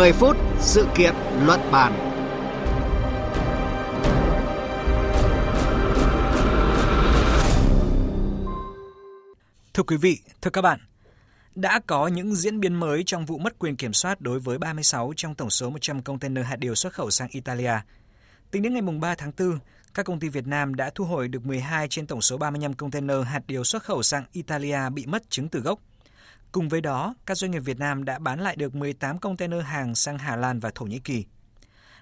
10 phút sự kiện luận bàn. Thưa quý vị, thưa các bạn, đã có những diễn biến mới trong vụ mất quyền kiểm soát đối với 36 trong tổng số 100 container hạt điều xuất khẩu sang Italia. Tính đến ngày 3 tháng 4, các công ty Việt Nam đã thu hồi được 12 trên tổng số 35 container hạt điều xuất khẩu sang Italia bị mất chứng từ gốc. Cùng với đó, các doanh nghiệp Việt Nam đã bán lại được 18 container hàng sang Hà Lan và Thổ Nhĩ Kỳ.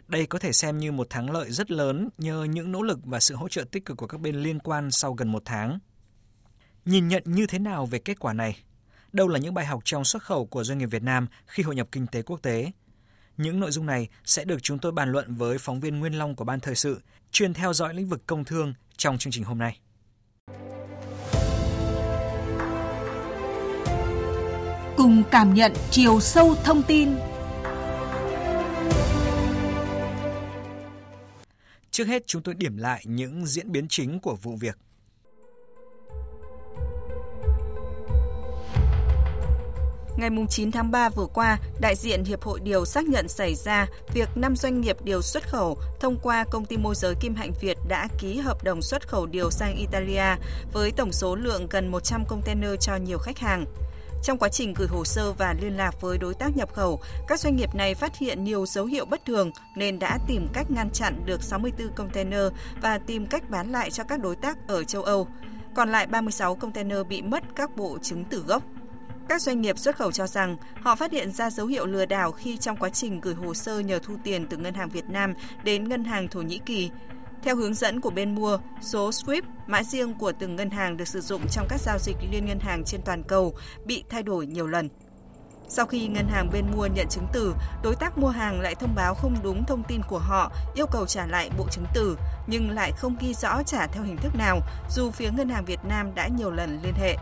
Đây có thể xem như một thắng lợi rất lớn nhờ những nỗ lực và sự hỗ trợ tích cực của các bên liên quan sau gần một tháng. Nhìn nhận như thế nào về kết quả này? Đâu là những bài học trong xuất khẩu của doanh nghiệp Việt Nam khi hội nhập kinh tế quốc tế? Những nội dung này sẽ được chúng tôi bàn luận với phóng viên Nguyên Long của Ban Thời sự, chuyên theo dõi lĩnh vực công thương trong chương trình hôm nay. Cùng cảm nhận chiều sâu thông tin Trước hết chúng tôi điểm lại những diễn biến chính của vụ việc. Ngày 9 tháng 3 vừa qua, đại diện Hiệp hội Điều xác nhận xảy ra việc 5 doanh nghiệp điều xuất khẩu thông qua công ty môi giới Kim Hạnh Việt đã ký hợp đồng xuất khẩu điều sang Italia với tổng số lượng gần 100 container cho nhiều khách hàng. Trong quá trình gửi hồ sơ và liên lạc với đối tác nhập khẩu, các doanh nghiệp này phát hiện nhiều dấu hiệu bất thường nên đã tìm cách ngăn chặn được 64 container và tìm cách bán lại cho các đối tác ở châu Âu. Còn lại 36 container bị mất các bộ chứng tử gốc. Các doanh nghiệp xuất khẩu cho rằng họ phát hiện ra dấu hiệu lừa đảo khi trong quá trình gửi hồ sơ nhờ thu tiền từ ngân hàng Việt Nam đến ngân hàng Thổ Nhĩ Kỳ. Theo hướng dẫn của bên mua, số SWIFT, mã riêng của từng ngân hàng được sử dụng trong các giao dịch liên ngân hàng trên toàn cầu bị thay đổi nhiều lần. Sau khi ngân hàng bên mua nhận chứng từ, đối tác mua hàng lại thông báo không đúng thông tin của họ, yêu cầu trả lại bộ chứng từ, nhưng lại không ghi rõ trả theo hình thức nào, dù phía ngân hàng Việt Nam đã nhiều lần liên hệ.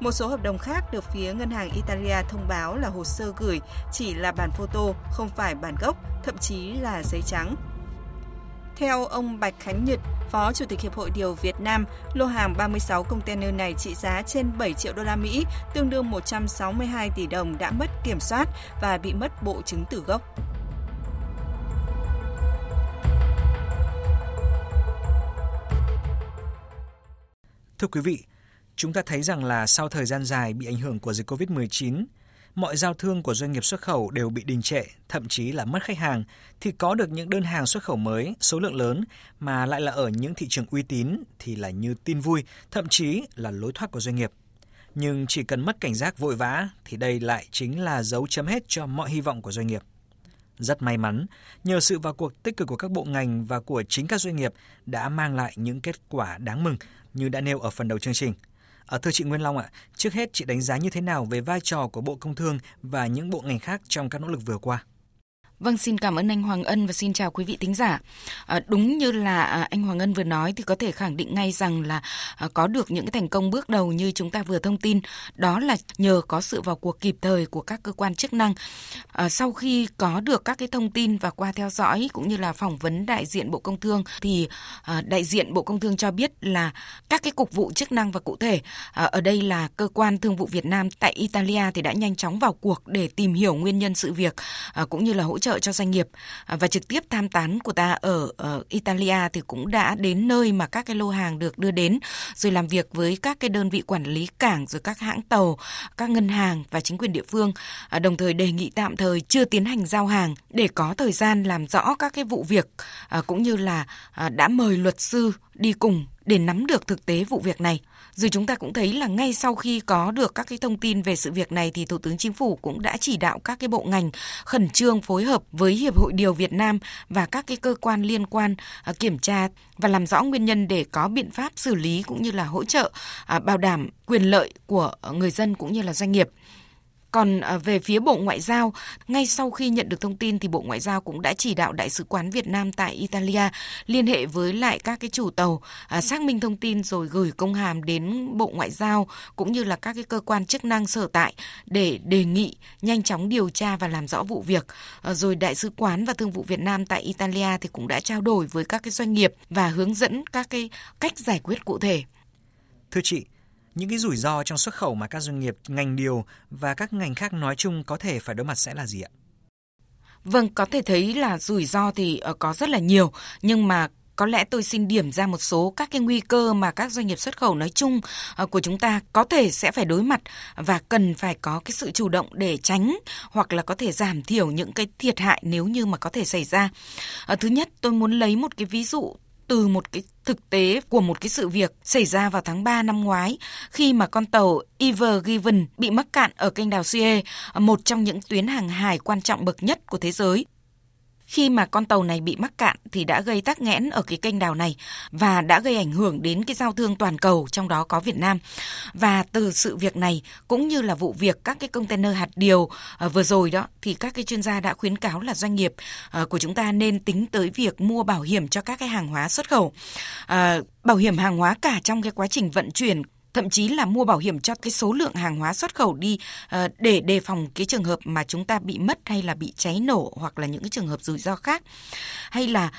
Một số hợp đồng khác được phía ngân hàng Italia thông báo là hồ sơ gửi chỉ là bản photo, không phải bản gốc, thậm chí là giấy trắng. Theo ông Bạch Khánh Nhật, Phó Chủ tịch Hiệp hội Điều Việt Nam, lô hàng 36 container này trị giá trên 7 triệu đô la Mỹ, tương đương 162 tỷ đồng đã mất kiểm soát và bị mất bộ chứng từ gốc. Thưa quý vị, chúng ta thấy rằng là sau thời gian dài bị ảnh hưởng của dịch COVID-19, mọi giao thương của doanh nghiệp xuất khẩu đều bị đình trệ, thậm chí là mất khách hàng, thì có được những đơn hàng xuất khẩu mới, số lượng lớn mà lại là ở những thị trường uy tín thì là như tin vui, thậm chí là lối thoát của doanh nghiệp. Nhưng chỉ cần mất cảnh giác vội vã thì đây lại chính là dấu chấm hết cho mọi hy vọng của doanh nghiệp. Rất may mắn, nhờ sự vào cuộc tích cực của các bộ ngành và của chính các doanh nghiệp đã mang lại những kết quả đáng mừng như đã nêu ở phần đầu chương trình – À, thưa chị Nguyên Long ạ, trước hết chị đánh giá như thế nào về vai trò của Bộ Công Thương và những bộ ngành khác trong các nỗ lực vừa qua? Vâng, xin cảm ơn anh Hoàng Ân và xin chào quý vị thính giả. À, đúng như là à, anh Hoàng Ân vừa nói thì có thể khẳng định ngay rằng là à, có được những cái thành công bước đầu như chúng ta vừa thông tin, đó là nhờ có sự vào cuộc kịp thời của các cơ quan chức năng. À, sau khi có được các cái thông tin và qua theo dõi cũng như là phỏng vấn đại diện Bộ Công Thương thì à, đại diện Bộ Công Thương cho biết là các cái cục vụ chức năng và cụ thể à, ở đây là cơ quan thương vụ Việt Nam tại Italia thì đã nhanh chóng vào cuộc để tìm hiểu nguyên nhân sự việc à, cũng như là hỗ trợ trợ cho doanh nghiệp. À, và trực tiếp tham tán của ta ở, ở Italia thì cũng đã đến nơi mà các cái lô hàng được đưa đến rồi làm việc với các cái đơn vị quản lý cảng rồi các hãng tàu, các ngân hàng và chính quyền địa phương. À, đồng thời đề nghị tạm thời chưa tiến hành giao hàng để có thời gian làm rõ các cái vụ việc à, cũng như là đã mời luật sư đi cùng để nắm được thực tế vụ việc này. Rồi chúng ta cũng thấy là ngay sau khi có được các cái thông tin về sự việc này thì Thủ tướng Chính phủ cũng đã chỉ đạo các cái bộ ngành khẩn trương phối hợp với Hiệp hội Điều Việt Nam và các cái cơ quan liên quan à, kiểm tra và làm rõ nguyên nhân để có biện pháp xử lý cũng như là hỗ trợ à, bảo đảm quyền lợi của người dân cũng như là doanh nghiệp. Còn à, về phía Bộ Ngoại giao, ngay sau khi nhận được thông tin thì Bộ Ngoại giao cũng đã chỉ đạo Đại sứ quán Việt Nam tại Italia liên hệ với lại các cái chủ tàu à, xác minh thông tin rồi gửi công hàm đến Bộ Ngoại giao cũng như là các cái cơ quan chức năng sở tại để đề nghị nhanh chóng điều tra và làm rõ vụ việc. À, rồi Đại sứ quán và Thương vụ Việt Nam tại Italia thì cũng đã trao đổi với các cái doanh nghiệp và hướng dẫn các cái cách giải quyết cụ thể. Thưa chị, những cái rủi ro trong xuất khẩu mà các doanh nghiệp ngành điều và các ngành khác nói chung có thể phải đối mặt sẽ là gì ạ? Vâng, có thể thấy là rủi ro thì ờ, có rất là nhiều, nhưng mà có lẽ tôi xin điểm ra một số các cái nguy cơ mà các doanh nghiệp xuất khẩu nói chung ờ, của chúng ta có thể sẽ phải đối mặt và cần phải có cái sự chủ động để tránh hoặc là có thể giảm thiểu những cái thiệt hại nếu như mà có thể xảy ra. Ờ, thứ nhất, tôi muốn lấy một cái ví dụ từ một cái thực tế của một cái sự việc xảy ra vào tháng 3 năm ngoái khi mà con tàu Ever Given bị mắc cạn ở kênh đào Suez, một trong những tuyến hàng hải quan trọng bậc nhất của thế giới. Khi mà con tàu này bị mắc cạn thì đã gây tắc nghẽn ở cái kênh đào này và đã gây ảnh hưởng đến cái giao thương toàn cầu trong đó có Việt Nam. Và từ sự việc này cũng như là vụ việc các cái container hạt điều uh, vừa rồi đó thì các cái chuyên gia đã khuyến cáo là doanh nghiệp uh, của chúng ta nên tính tới việc mua bảo hiểm cho các cái hàng hóa xuất khẩu. Uh, bảo hiểm hàng hóa cả trong cái quá trình vận chuyển thậm chí là mua bảo hiểm cho cái số lượng hàng hóa xuất khẩu đi ờ, để đề phòng cái trường hợp mà chúng ta bị mất hay là bị cháy nổ hoặc là những cái trường hợp rủi ro khác. Hay là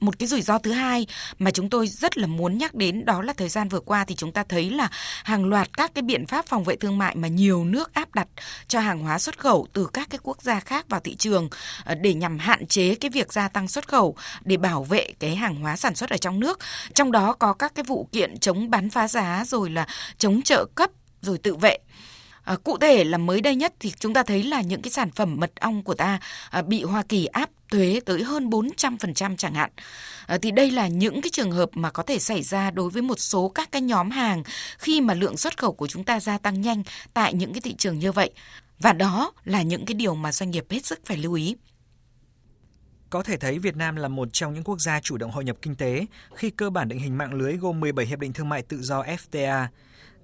một cái rủi ro thứ hai mà chúng tôi rất là muốn nhắc đến, đó là thời gian vừa qua thì chúng ta thấy là hàng loạt các cái biện pháp phòng vệ thương mại mà nhiều nước áp đặt cho hàng hóa xuất khẩu từ các cái quốc gia khác vào thị trường ờ, để nhằm hạn chế cái việc gia tăng xuất khẩu, để bảo vệ cái hàng hóa sản xuất ở trong nước. Trong đó có các cái vụ kiện chống bán phá giá rồi là chống trợ cấp rồi tự vệ. À, cụ thể là mới đây nhất thì chúng ta thấy là những cái sản phẩm mật ong của ta à, bị Hoa Kỳ áp thuế tới hơn 400% chẳng hạn. À, thì đây là những cái trường hợp mà có thể xảy ra đối với một số các cái nhóm hàng khi mà lượng xuất khẩu của chúng ta gia tăng nhanh tại những cái thị trường như vậy. Và đó là những cái điều mà doanh nghiệp hết sức phải lưu ý. Có thể thấy Việt Nam là một trong những quốc gia chủ động hội nhập kinh tế khi cơ bản định hình mạng lưới gồm 17 hiệp định thương mại tự do FTA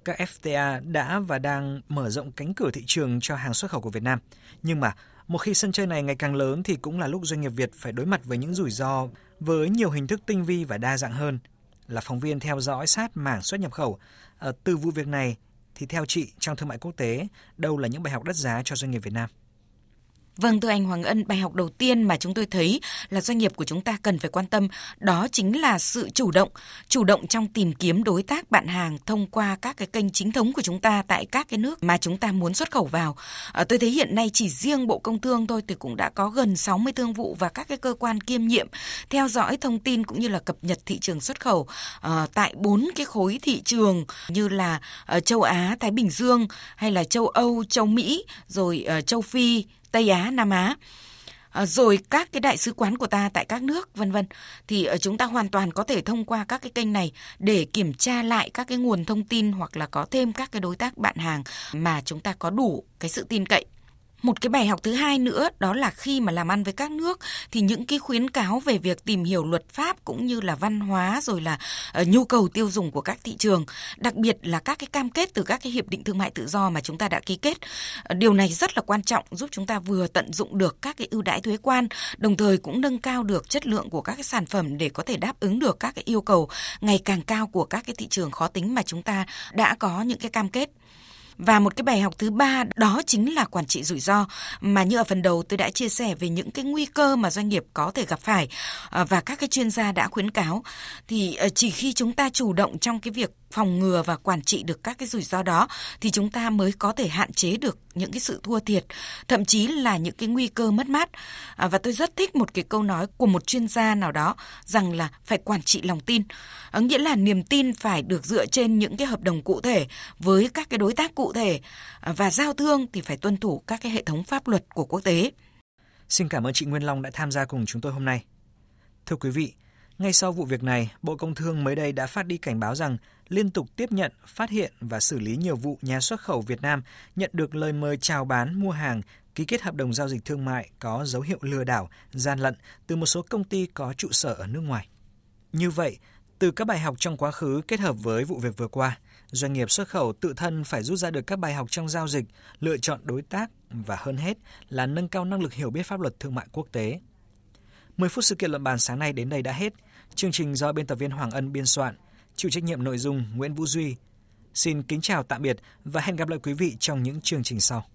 các FTA đã và đang mở rộng cánh cửa thị trường cho hàng xuất khẩu của Việt Nam. Nhưng mà một khi sân chơi này ngày càng lớn thì cũng là lúc doanh nghiệp Việt phải đối mặt với những rủi ro với nhiều hình thức tinh vi và đa dạng hơn. Là phóng viên theo dõi sát mảng xuất nhập khẩu, à, từ vụ việc này thì theo chị trong thương mại quốc tế, đâu là những bài học đắt giá cho doanh nghiệp Việt Nam? Vâng, thưa anh Hoàng Ân, bài học đầu tiên mà chúng tôi thấy là doanh nghiệp của chúng ta cần phải quan tâm đó chính là sự chủ động, chủ động trong tìm kiếm đối tác bạn hàng thông qua các cái kênh chính thống của chúng ta tại các cái nước mà chúng ta muốn xuất khẩu vào. À, tôi thấy hiện nay chỉ riêng Bộ Công Thương thôi thì cũng đã có gần 60 thương vụ và các cái cơ quan kiêm nhiệm theo dõi thông tin cũng như là cập nhật thị trường xuất khẩu à, tại bốn cái khối thị trường như là à, châu Á, Thái Bình Dương hay là châu Âu, châu Mỹ rồi à, châu Phi Tây Á, Nam Á. À, rồi các cái đại sứ quán của ta tại các nước vân vân. Thì ờ, chúng ta hoàn toàn có thể thông qua các cái kênh này để kiểm tra lại các cái nguồn thông tin hoặc là có thêm các cái đối tác bạn hàng mà chúng ta có đủ cái sự tin cậy một cái bài học thứ hai nữa đó là khi mà làm ăn với các nước thì những cái khuyến cáo về việc tìm hiểu luật pháp cũng như là văn hóa rồi là uh, nhu cầu tiêu dùng của các thị trường, đặc biệt là các cái cam kết từ các cái hiệp định thương mại tự do mà chúng ta đã ký kết. Uh, điều này rất là quan trọng giúp chúng ta vừa tận dụng được các cái ưu đãi thuế quan, đồng thời cũng nâng cao được chất lượng của các cái sản phẩm để có thể đáp ứng được các cái yêu cầu ngày càng cao của các cái thị trường khó tính mà chúng ta đã có những cái cam kết. Và một cái bài học thứ ba đó chính là quản trị rủi ro. Mà như ở phần đầu tôi đã chia sẻ về những cái nguy cơ mà doanh nghiệp có thể gặp phải ờ, và các cái chuyên gia đã khuyến cáo, thì ờ, chỉ khi chúng ta chủ động trong cái việc phòng ngừa và quản trị được các cái rủi ro đó, thì chúng ta mới có thể hạn chế được những cái sự thua thiệt, thậm chí là những cái nguy cơ mất mát. À, và tôi rất thích một cái câu nói của một chuyên gia nào đó rằng là phải quản trị lòng tin. À, nghĩa là niềm tin phải được dựa trên những cái hợp đồng cụ thể với các cái đối tác cụ thể à, và giao thương thì phải tuân thủ các cái hệ thống pháp luật của quốc tế. Xin cảm ơn chị Nguyên Long đã tham gia cùng chúng tôi hôm nay. Thưa quý vị, ngay sau vụ việc này, Bộ Công Thương mới đây đã phát đi cảnh báo rằng liên tục tiếp nhận, phát hiện và xử lý nhiều vụ nhà xuất khẩu Việt Nam nhận được lời mời chào bán mua hàng, ký kết hợp đồng giao dịch thương mại có dấu hiệu lừa đảo, gian lận từ một số công ty có trụ sở ở nước ngoài. Như vậy, từ các bài học trong quá khứ kết hợp với vụ việc vừa qua, doanh nghiệp xuất khẩu tự thân phải rút ra được các bài học trong giao dịch, lựa chọn đối tác và hơn hết là nâng cao năng lực hiểu biết pháp luật thương mại quốc tế. 10 phút sự kiện luận bàn sáng nay đến đây đã hết. Chương trình do biên tập viên Hoàng Ân biên soạn, chịu trách nhiệm nội dung Nguyễn Vũ Duy. Xin kính chào tạm biệt và hẹn gặp lại quý vị trong những chương trình sau.